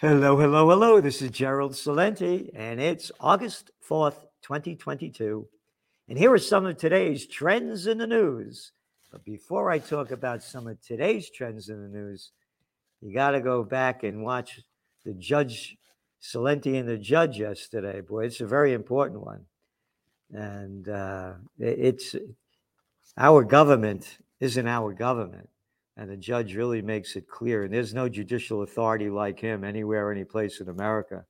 Hello, hello, hello. This is Gerald Celente, and it's August 4th, 2022. And here are some of today's trends in the news. But before I talk about some of today's trends in the news, you got to go back and watch the Judge Celente and the Judge yesterday. Boy, it's a very important one. And uh, it's our government isn't our government. And the judge really makes it clear. And there's no judicial authority like him anywhere, any place in America.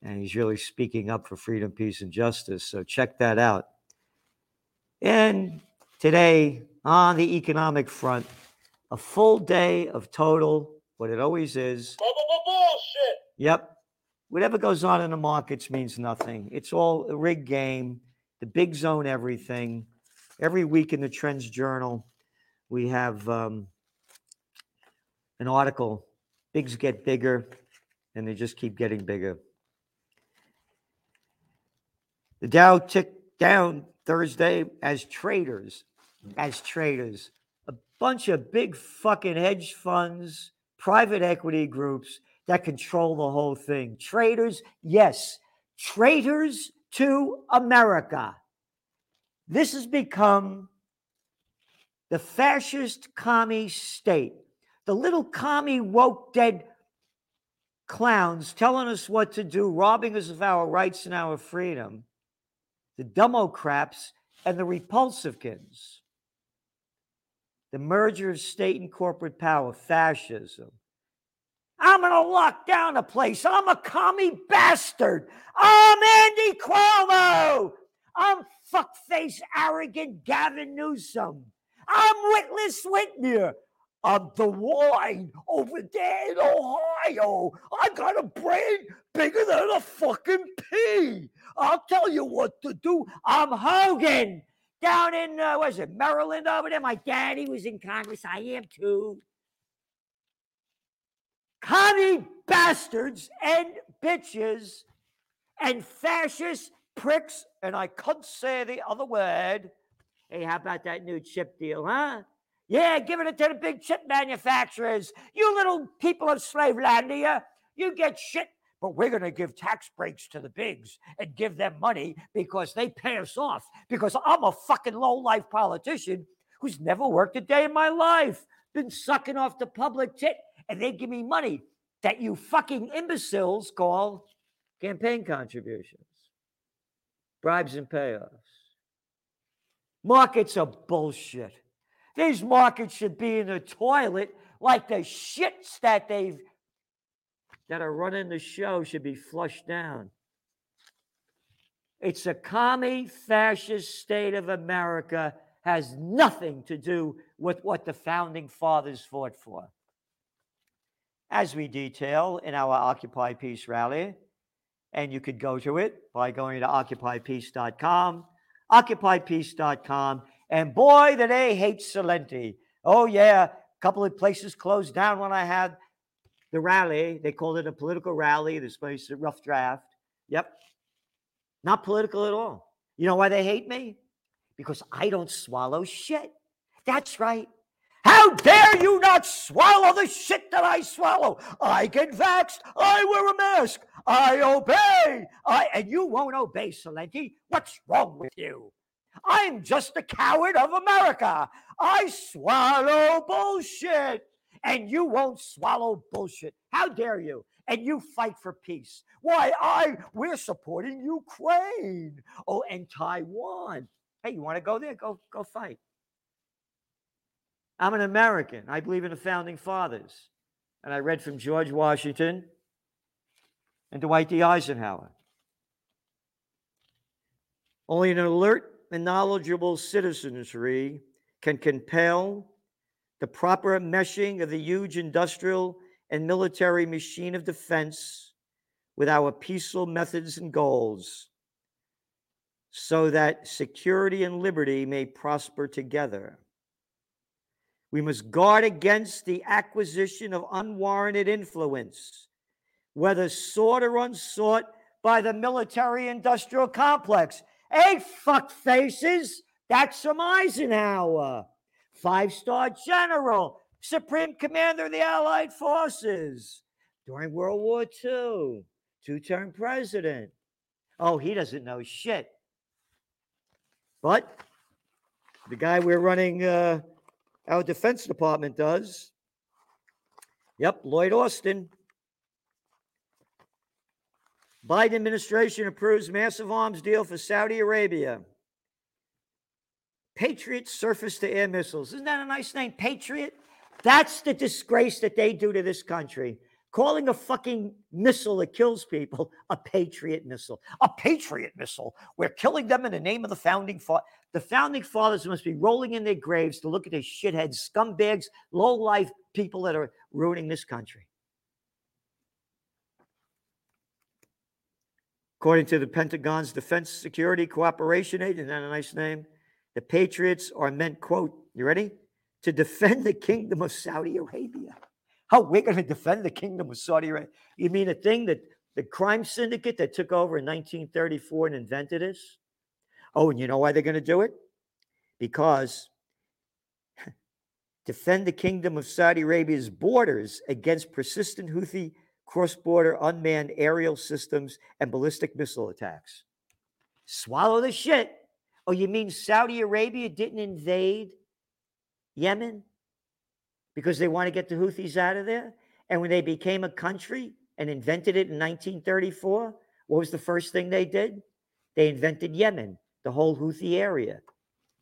And he's really speaking up for freedom, peace, and justice. So check that out. And today, on the economic front, a full day of total, what it always is. Bullshit. Yep. Whatever goes on in the markets means nothing. It's all a rigged game. The big zone everything. Every week in the Trends Journal, we have um, an article. Bigs get bigger, and they just keep getting bigger. The Dow ticked down Thursday as traders, as traders, a bunch of big fucking hedge funds, private equity groups that control the whole thing. Traders, yes, traitors to America. This has become the fascist commie state. The little commie woke dead clowns telling us what to do, robbing us of our rights and our freedom. The Democrats and the Repulsivekins. The merger of state and corporate power, fascism. I'm going to lock down a place. I'm a commie bastard. I'm Andy Cuomo. I'm fuckface, arrogant Gavin Newsom. I'm Witless Whitmer. I'm DeWine over there in Ohio. I got a brain bigger than a fucking pea. I'll tell you what to do. I'm Hogan down in, uh, it, Maryland over there. My daddy was in Congress. I am too. Commie bastards and bitches and fascist pricks, and I can't say the other word. Hey, how about that new chip deal, huh? Yeah, giving it to the big chip manufacturers. You little people of Slavelandia, you get shit, but we're going to give tax breaks to the bigs and give them money because they pay us off. Because I'm a fucking low life politician who's never worked a day in my life, been sucking off the public tit, and they give me money that you fucking imbeciles call campaign contributions, bribes and payoffs. Markets are bullshit. These markets should be in the toilet like the shits that they've that are running the show should be flushed down. It's a commie fascist state of America has nothing to do with what the founding fathers fought for. As we detail in our Occupy Peace rally, and you could go to it by going to occupypeace.com, occupypeace.com, and boy, do they hate Celente. Oh, yeah. A couple of places closed down when I had the rally. They called it a political rally. This place, a rough draft. Yep. Not political at all. You know why they hate me? Because I don't swallow shit. That's right. How dare you not swallow the shit that I swallow? I get vaxxed. I wear a mask. I obey. I and you won't obey, Celente. What's wrong with you? I'm just a coward of America. I swallow bullshit, and you won't swallow bullshit. How dare you? And you fight for peace. Why, I we're supporting Ukraine. Oh, and Taiwan. Hey, you want to go there? Go, go fight. I'm an American. I believe in the founding fathers. And I read from George Washington and Dwight D. Eisenhower. Only an alert and knowledgeable citizenry can compel the proper meshing of the huge industrial and military machine of defense with our peaceful methods and goals so that security and liberty may prosper together. We must guard against the acquisition of unwarranted influence, whether sought or unsought by the military industrial complex. Hey, fuck faces, that's some Eisenhower, five star general, supreme commander of the Allied forces. during World War II, two term president. Oh, he doesn't know shit. But the guy we're running uh, our Defense Department does. Yep, Lloyd Austin. Biden administration approves massive arms deal for Saudi Arabia. Patriot surface to air missiles. Isn't that a nice name? Patriot? That's the disgrace that they do to this country. Calling a fucking missile that kills people a Patriot missile. A Patriot missile. We're killing them in the name of the founding fathers. The founding fathers must be rolling in their graves to look at these shitheads, scumbags, low life people that are ruining this country. According to the Pentagon's Defense Security Cooperation Agency, isn't that a nice name? The Patriots are meant, quote, you ready? To defend the kingdom of Saudi Arabia. How we're going to defend the kingdom of Saudi Arabia? You mean the thing that the crime syndicate that took over in 1934 and invented this? Oh, and you know why they're going to do it? Because defend the kingdom of Saudi Arabia's borders against persistent Houthi cross border unmanned aerial systems and ballistic missile attacks. Swallow the shit. Oh, you mean Saudi Arabia didn't invade Yemen because they want to get the Houthis out of there? And when they became a country and invented it in 1934, what was the first thing they did? They invented Yemen, the whole Houthi area.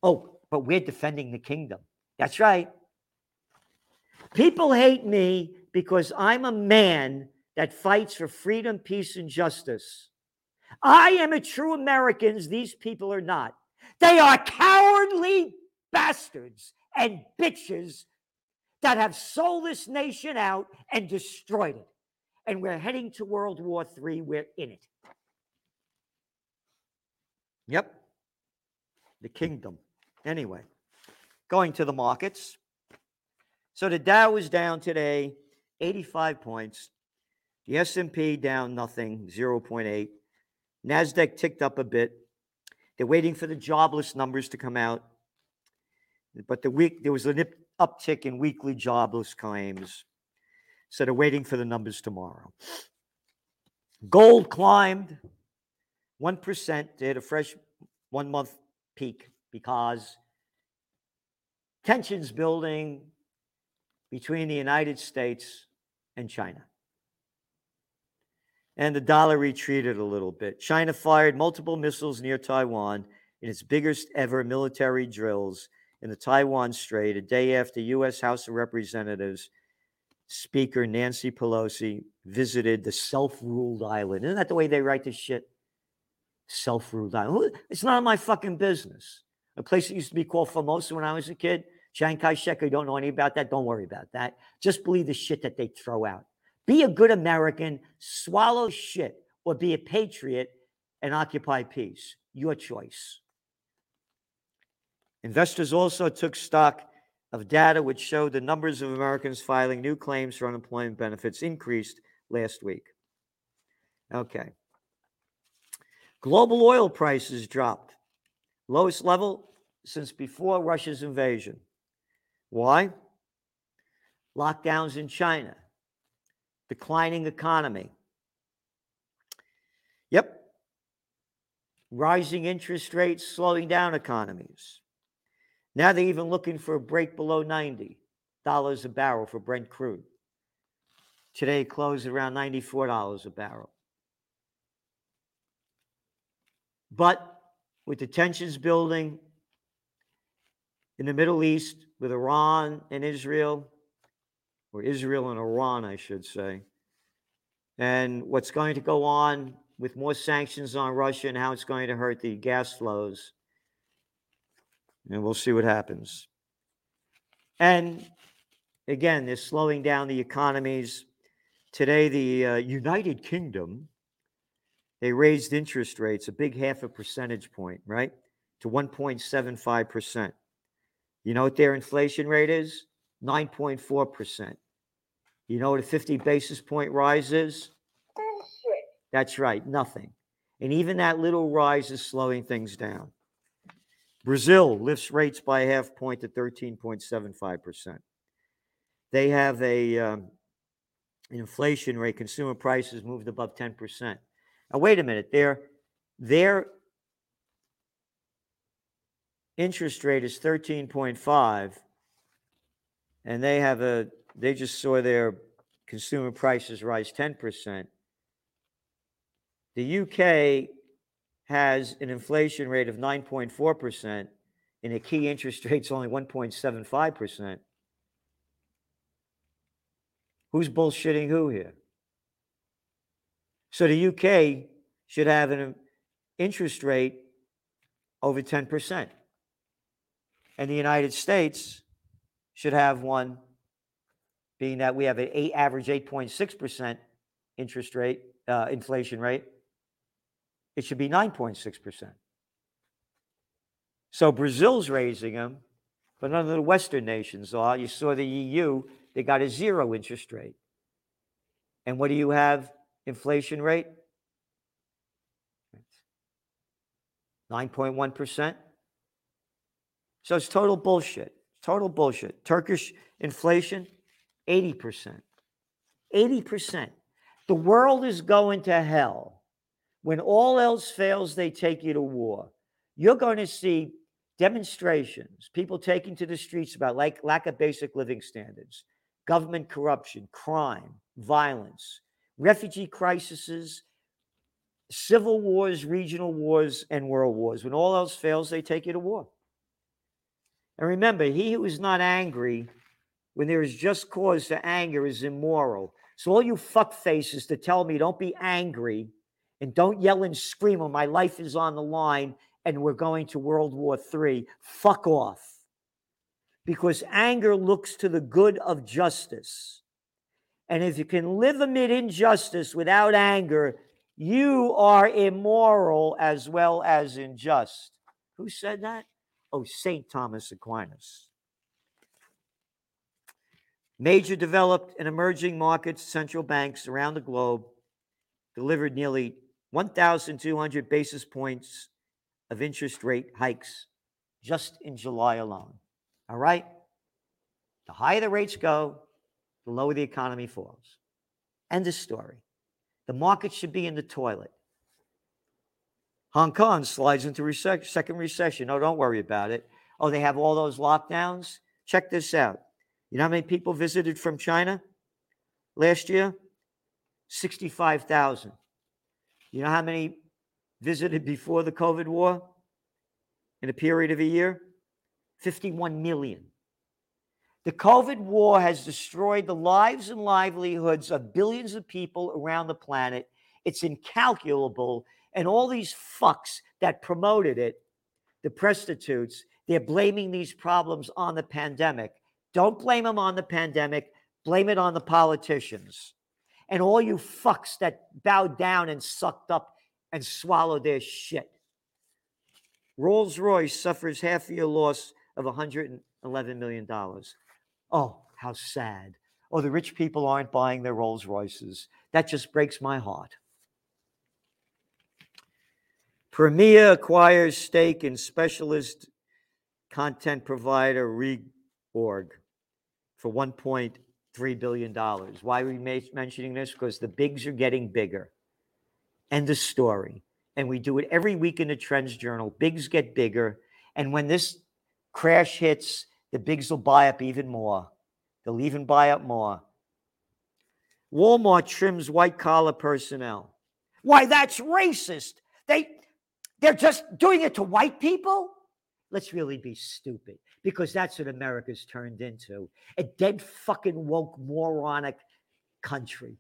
Oh, but we're defending the kingdom. That's right. People hate me because I'm a man that fights for freedom, peace, and justice. I am a true American. These people are not. They are cowardly bastards and bitches that have sold this nation out and destroyed it. And we're heading to World War III. We're in it. Yep. The kingdom. Anyway, going to the markets. So the Dow is down today 85 points. The S&P down nothing, 0.8. Nasdaq ticked up a bit. They're waiting for the jobless numbers to come out. But the week there was an uptick in weekly jobless claims. So they're waiting for the numbers tomorrow. Gold climbed 1%. They had a fresh one month peak because tensions building between the United States and China. And the dollar retreated a little bit. China fired multiple missiles near Taiwan in its biggest ever military drills in the Taiwan Strait a day after U.S. House of Representatives Speaker Nancy Pelosi visited the self ruled island. Isn't that the way they write this shit? Self ruled island. It's not my fucking business. A place that used to be called Formosa when I was a kid. Chiang Kai shek, you don't know anything about that. Don't worry about that. Just believe the shit that they throw out. Be a good American, swallow shit, or be a patriot and occupy peace. Your choice. Investors also took stock of data which showed the numbers of Americans filing new claims for unemployment benefits increased last week. Okay. Global oil prices dropped, lowest level since before Russia's invasion. Why? Lockdowns in China, declining economy. Yep. Rising interest rates slowing down economies. Now they're even looking for a break below $90 a barrel for Brent crude. Today closed around $94 a barrel. But with the tensions building in the Middle East with Iran and Israel, or Israel and Iran, I should say, and what's going to go on with more sanctions on Russia and how it's going to hurt the gas flows and we'll see what happens. And again, they're slowing down the economies. Today, the uh, United Kingdom, they raised interest rates a big half a percentage point, right? To 1.75%. You know what their inflation rate is? 9.4%. You know what a 50 basis point rise is? That's right, nothing. And even that little rise is slowing things down. Brazil lifts rates by a half point to 13.75%. They have a, um, inflation rate, consumer prices moved above 10%. Now, wait a minute. Their, their interest rate is 13.5, and they have a, they just saw their consumer prices rise 10%. The UK has an inflation rate of 9.4%, and a key interest rate's only 1.75%. Who's bullshitting who here? So the UK should have an interest rate over 10%. And the United States should have one, being that we have an eight, average 8.6% interest rate, uh, inflation rate. It should be 9.6%. So Brazil's raising them, but none of the Western nations are. You saw the EU, they got a zero interest rate. And what do you have inflation rate? 9.1%. So it's total bullshit. Total bullshit. Turkish inflation, 80%. 80%. The world is going to hell. When all else fails, they take you to war. You're going to see demonstrations, people taking to the streets about like lack of basic living standards, government corruption, crime, violence, refugee crises, civil wars, regional wars, and world wars. When all else fails, they take you to war. And remember, he who is not angry when there is just cause for anger is immoral. So, all you fuck faces to tell me don't be angry and don't yell and scream when my life is on the line and we're going to World War III, fuck off. Because anger looks to the good of justice. And if you can live amid injustice without anger, you are immoral as well as unjust. Who said that? Oh, St. Thomas Aquinas. Major developed and emerging markets, central banks around the globe delivered nearly 1,200 basis points of interest rate hikes just in July alone. All right? The higher the rates go, the lower the economy falls. End of story. The market should be in the toilet. Hong Kong slides into rec- second recession. Oh, don't worry about it. Oh, they have all those lockdowns. Check this out. You know how many people visited from China last year? 65,000. You know how many visited before the COVID war in a period of a year? 51 million. The COVID war has destroyed the lives and livelihoods of billions of people around the planet. It's incalculable. And all these fucks that promoted it, the prostitutes, they're blaming these problems on the pandemic. Don't blame them on the pandemic, blame it on the politicians. And all you fucks that bowed down and sucked up and swallowed their shit. Rolls Royce suffers half year loss of $111 million. Oh, how sad. Oh, the rich people aren't buying their Rolls Royces. That just breaks my heart. Permira acquires stake in specialist content provider Reorg for $1.3 billion. Why are we mentioning this? Because the bigs are getting bigger. End of story. And we do it every week in the Trends Journal. Bigs get bigger. And when this crash hits, the bigs will buy up even more. They'll even buy up more. Walmart trims white collar personnel. Why, that's racist. They, they're just doing it to white people? Let's really be stupid because that's what America's turned into a dead fucking woke moronic country.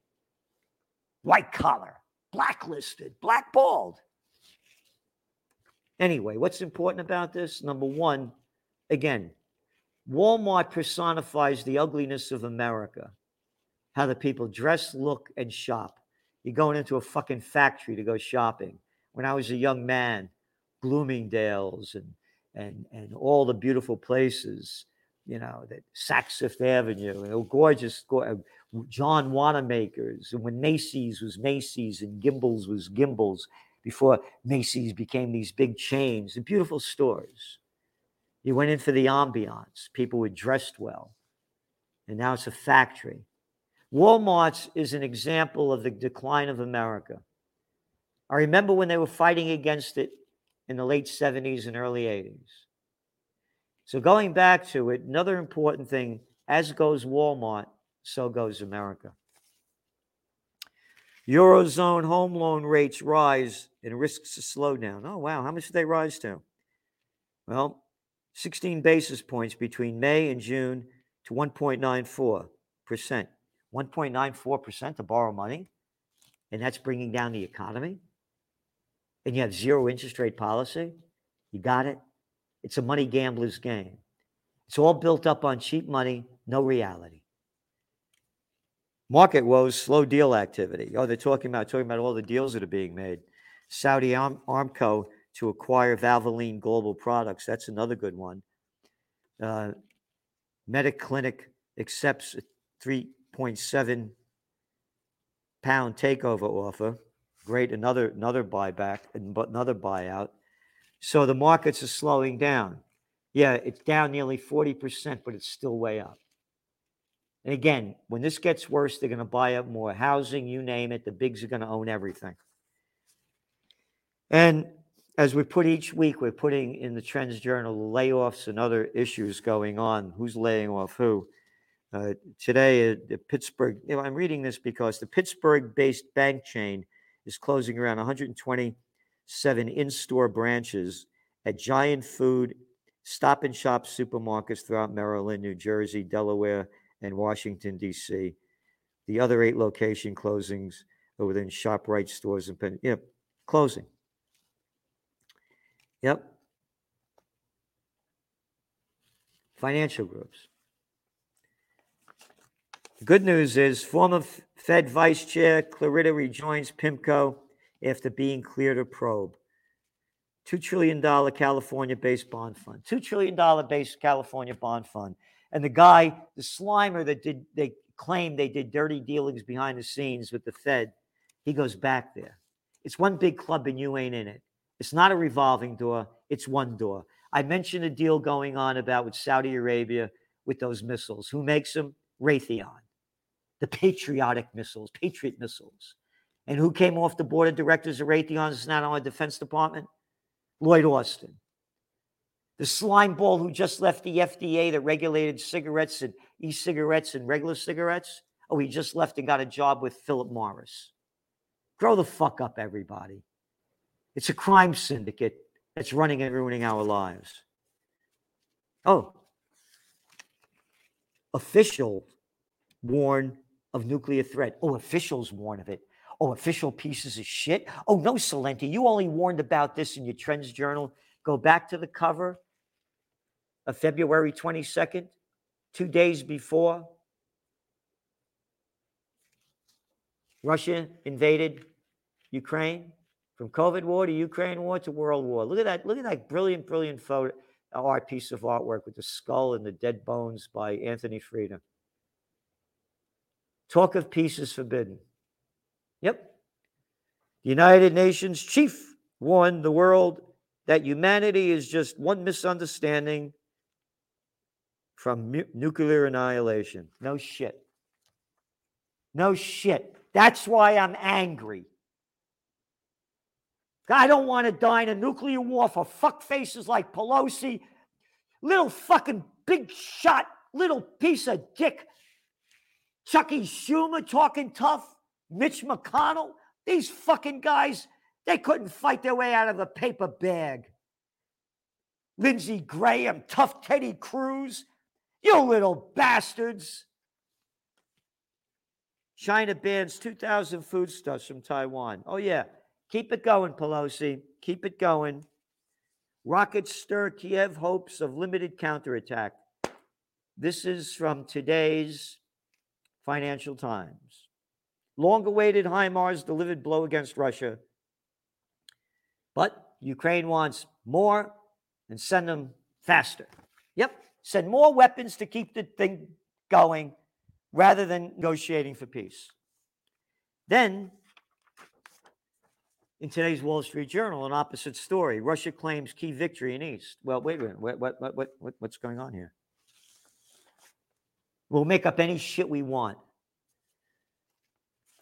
White collar blacklisted, blackballed. Anyway, what's important about this? Number one, again, Walmart personifies the ugliness of America, how the people dress, look, and shop. You're going into a fucking factory to go shopping. When I was a young man, Bloomingdale's and and and all the beautiful places, you know, that Saks Fifth Avenue, you know, gorgeous, gorgeous uh, John Wanamaker's, and when Macy's was Macy's and Gimbels was Gimbels, before Macy's became these big chains the beautiful stores. You went in for the ambiance, people were dressed well, and now it's a factory. Walmart's is an example of the decline of America. I remember when they were fighting against it in the late 70s and early 80s. So, going back to it, another important thing as goes Walmart, so goes America. Eurozone home loan rates rise and risks a slowdown. Oh, wow. How much did they rise to? Well, 16 basis points between May and June to 1.94%. 1.94% to borrow money, and that's bringing down the economy and you have zero interest rate policy, you got it. It's a money gambler's game. It's all built up on cheap money, no reality. Market woes, slow deal activity. Oh, they're talking about talking about all the deals that are being made. Saudi Arm, Aramco to acquire Valvoline Global Products. That's another good one. Uh, Mediclinic accepts a 3.7 pound takeover offer. Great, another another buyback and but another buyout. So the markets are slowing down. Yeah, it's down nearly 40%, but it's still way up. And again, when this gets worse, they're going to buy up more housing, you name it. The bigs are going to own everything. And as we put each week, we're putting in the Trends Journal layoffs and other issues going on. Who's laying off who? Uh, today, uh, the Pittsburgh, you know, I'm reading this because the Pittsburgh based bank chain is closing around 127 in store branches at giant food, stop and shop supermarkets throughout Maryland, New Jersey, Delaware, and Washington, D.C. The other eight location closings are within ShopRite stores and Penn. Yep, closing. Yep. Financial groups. Good news is former Fed Vice Chair Clarida rejoins PIMCO after being cleared of probe. $2 trillion California based bond fund. $2 trillion based California bond fund. And the guy, the slimer that did, they claimed they did dirty dealings behind the scenes with the Fed, he goes back there. It's one big club and you ain't in it. It's not a revolving door, it's one door. I mentioned a deal going on about with Saudi Arabia with those missiles. Who makes them? Raytheon the patriotic missiles, Patriot missiles. And who came off the board of directors of Raytheon's National Defense Department? Lloyd Austin. The slime ball who just left the FDA that regulated cigarettes and e cigarettes and regular cigarettes. Oh, he just left and got a job with Philip Morris. Grow the fuck up, everybody. It's a crime syndicate that's running and ruining our lives. Oh, official warn of nuclear threat. Oh, officials warn of it. Oh, official pieces of shit. Oh, no, Celente, you only warned about this in your Trends Journal. Go back to the cover of February 22nd, two days before Russia invaded Ukraine. From COVID war to Ukraine war to World War. Look at that. Look at that brilliant, brilliant photo, uh, art piece of artwork with the skull and the dead bones by Anthony Freda. Talk of peace is forbidden. Yep. The United Nations chief warned the world that humanity is just one misunderstanding from mu- nuclear annihilation. No shit. No shit. That's why I'm angry. I don't want to die in a nuclear war for fuck faces like Pelosi, little fucking big shot, little piece of dick Chucky Schumer talking tough, Mitch McConnell, these fucking guys, they couldn't fight their way out of a paper bag. Lindsey Graham, tough Teddy Cruz, you little bastards. China bans 2,000 foodstuffs from Taiwan. Oh, yeah. Keep it going, Pelosi. Keep it going. Rockets stir Kiev hopes of limited counterattack. This is from today's Financial Times. Long awaited HIMARS delivered blow against Russia. But Ukraine wants more and send them faster. Yep, send more weapons to keep the thing going rather than negotiating for peace. Then, in today's Wall Street Journal, an opposite story. Russia claims key victory in East. Well, wait a minute. What, what, what, what, what's going on here? We'll make up any shit we want.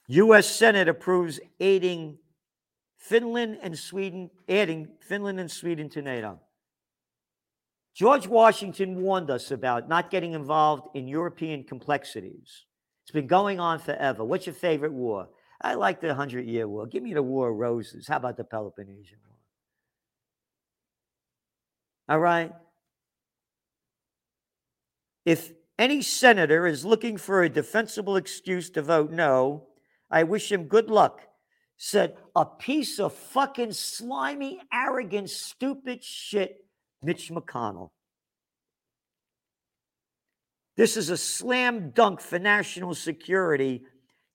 U.S. Senate approves aiding Finland and Sweden, adding Finland and Sweden to NATO. George Washington warned us about not getting involved in European complexities. It's been going on forever. What's your favorite war? I like the Hundred Year War. Give me the War of Roses. How about the Peloponnesian War? All right. If any senator is looking for a defensible excuse to vote no, I wish him good luck. Said a piece of fucking slimy, arrogant, stupid shit, Mitch McConnell. This is a slam dunk for national security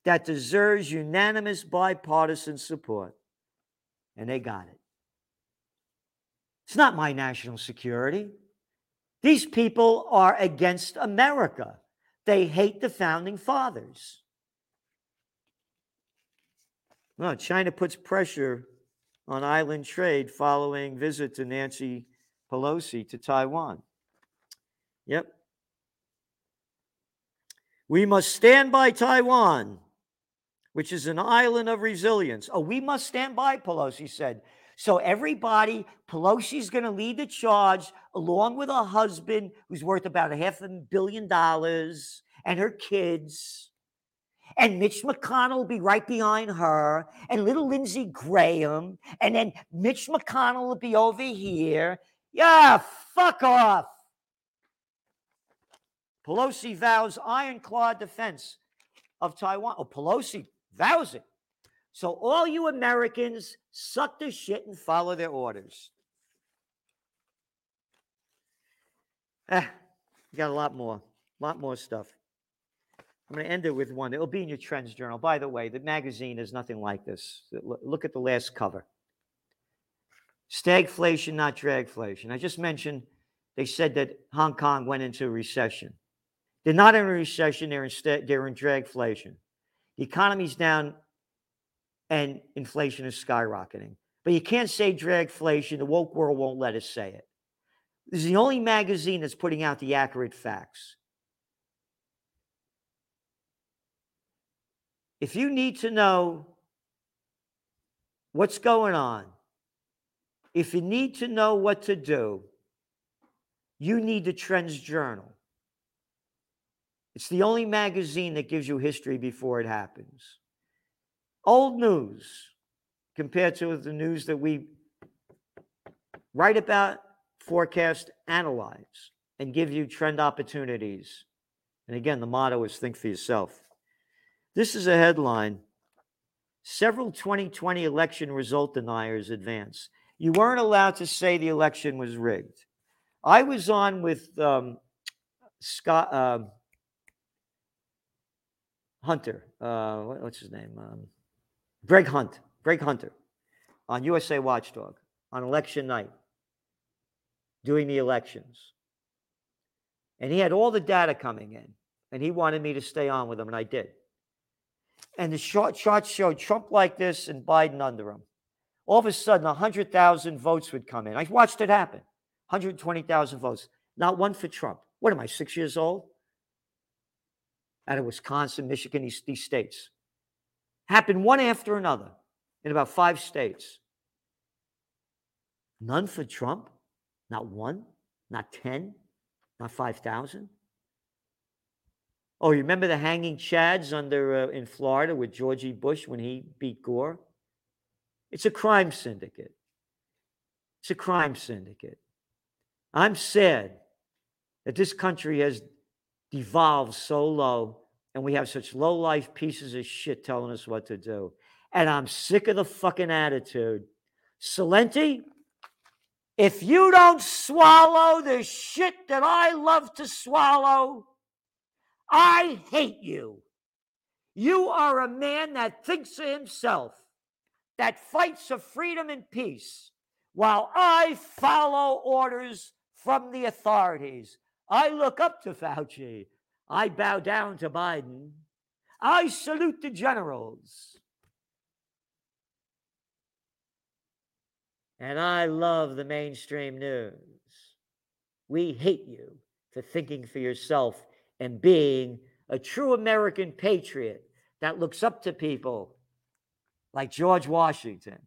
that deserves unanimous bipartisan support. And they got it. It's not my national security. These people are against America. They hate the founding fathers. Well, China puts pressure on island trade following visit to Nancy Pelosi to Taiwan. Yep. We must stand by Taiwan which is an island of resilience. Oh, we must stand by, Pelosi said. So everybody, Pelosi's going to lead the charge along with her husband, who's worth about a half a billion dollars, and her kids. And Mitch McConnell will be right behind her, and little Lindsey Graham, and then Mitch McConnell will be over here. Yeah, fuck off. Pelosi vows ironclad defense of Taiwan. Oh, Pelosi vows it. So all you Americans suck the shit and follow their orders. Ah, you got a lot more, a lot more stuff. I'm going to end it with one. It'll be in your Trends Journal. By the way, the magazine is nothing like this. Look at the last cover. Stagflation, not dragflation. I just mentioned they said that Hong Kong went into recession. They're not in a recession, they're in, they're in dragflation. The economy's down and inflation is skyrocketing. But you can't say dragflation. The woke world won't let us say it. This is the only magazine that's putting out the accurate facts. If you need to know what's going on, if you need to know what to do, you need the Trends Journal. It's the only magazine that gives you history before it happens. Old news compared to the news that we write about, forecast, analyze, and give you trend opportunities. And again, the motto is think for yourself. This is a headline Several 2020 election result deniers advance. You weren't allowed to say the election was rigged. I was on with um, Scott. Uh, Hunter, uh, what, what's his name? Um, Greg Hunt, Greg Hunter, on USA Watchdog on election night, doing the elections. And he had all the data coming in, and he wanted me to stay on with him, and I did. And the short charts showed Trump like this and Biden under him. All of a sudden, 100,000 votes would come in. I watched it happen 120,000 votes. Not one for Trump. What am I, six years old? out of Wisconsin, Michigan, these, these states. Happened one after another in about five states. None for Trump, not one, not 10, not 5,000. Oh, you remember the hanging chads under uh, in Florida with Georgie Bush when he beat Gore? It's a crime syndicate. It's a crime syndicate. I'm sad that this country has devolved so low and we have such low life pieces of shit telling us what to do. And I'm sick of the fucking attitude. Celente, if you don't swallow the shit that I love to swallow, I hate you. You are a man that thinks of himself, that fights for freedom and peace, while I follow orders from the authorities. I look up to Fauci. I bow down to Biden. I salute the generals. And I love the mainstream news. We hate you for thinking for yourself and being a true American patriot, that looks up to people like George Washington,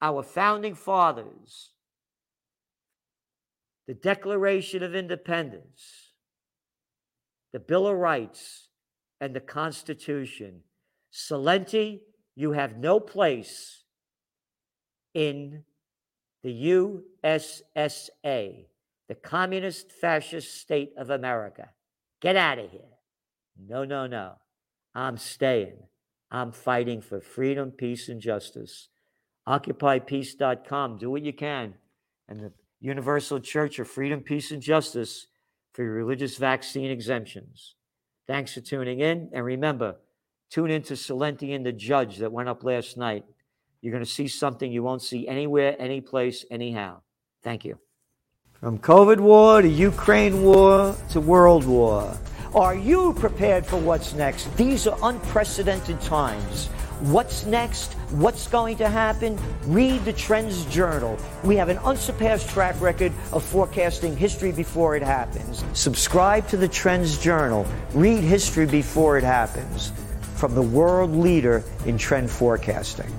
our founding fathers, the Declaration of Independence, the Bill of Rights, and the Constitution. Celente, you have no place in the USSA, the Communist Fascist State of America. Get out of here. No, no, no. I'm staying. I'm fighting for freedom, peace, and justice. OccupyPeace.com. Do what you can. And the Universal Church of Freedom, Peace, and Justice for your religious vaccine exemptions. Thanks for tuning in. And remember, tune into Celente and the Judge that went up last night. You're going to see something you won't see anywhere, any place, anyhow. Thank you. From COVID war to Ukraine war to world war. Are you prepared for what's next? These are unprecedented times. What's next? What's going to happen? Read the Trends Journal. We have an unsurpassed track record of forecasting history before it happens. Subscribe to the Trends Journal. Read history before it happens from the world leader in trend forecasting.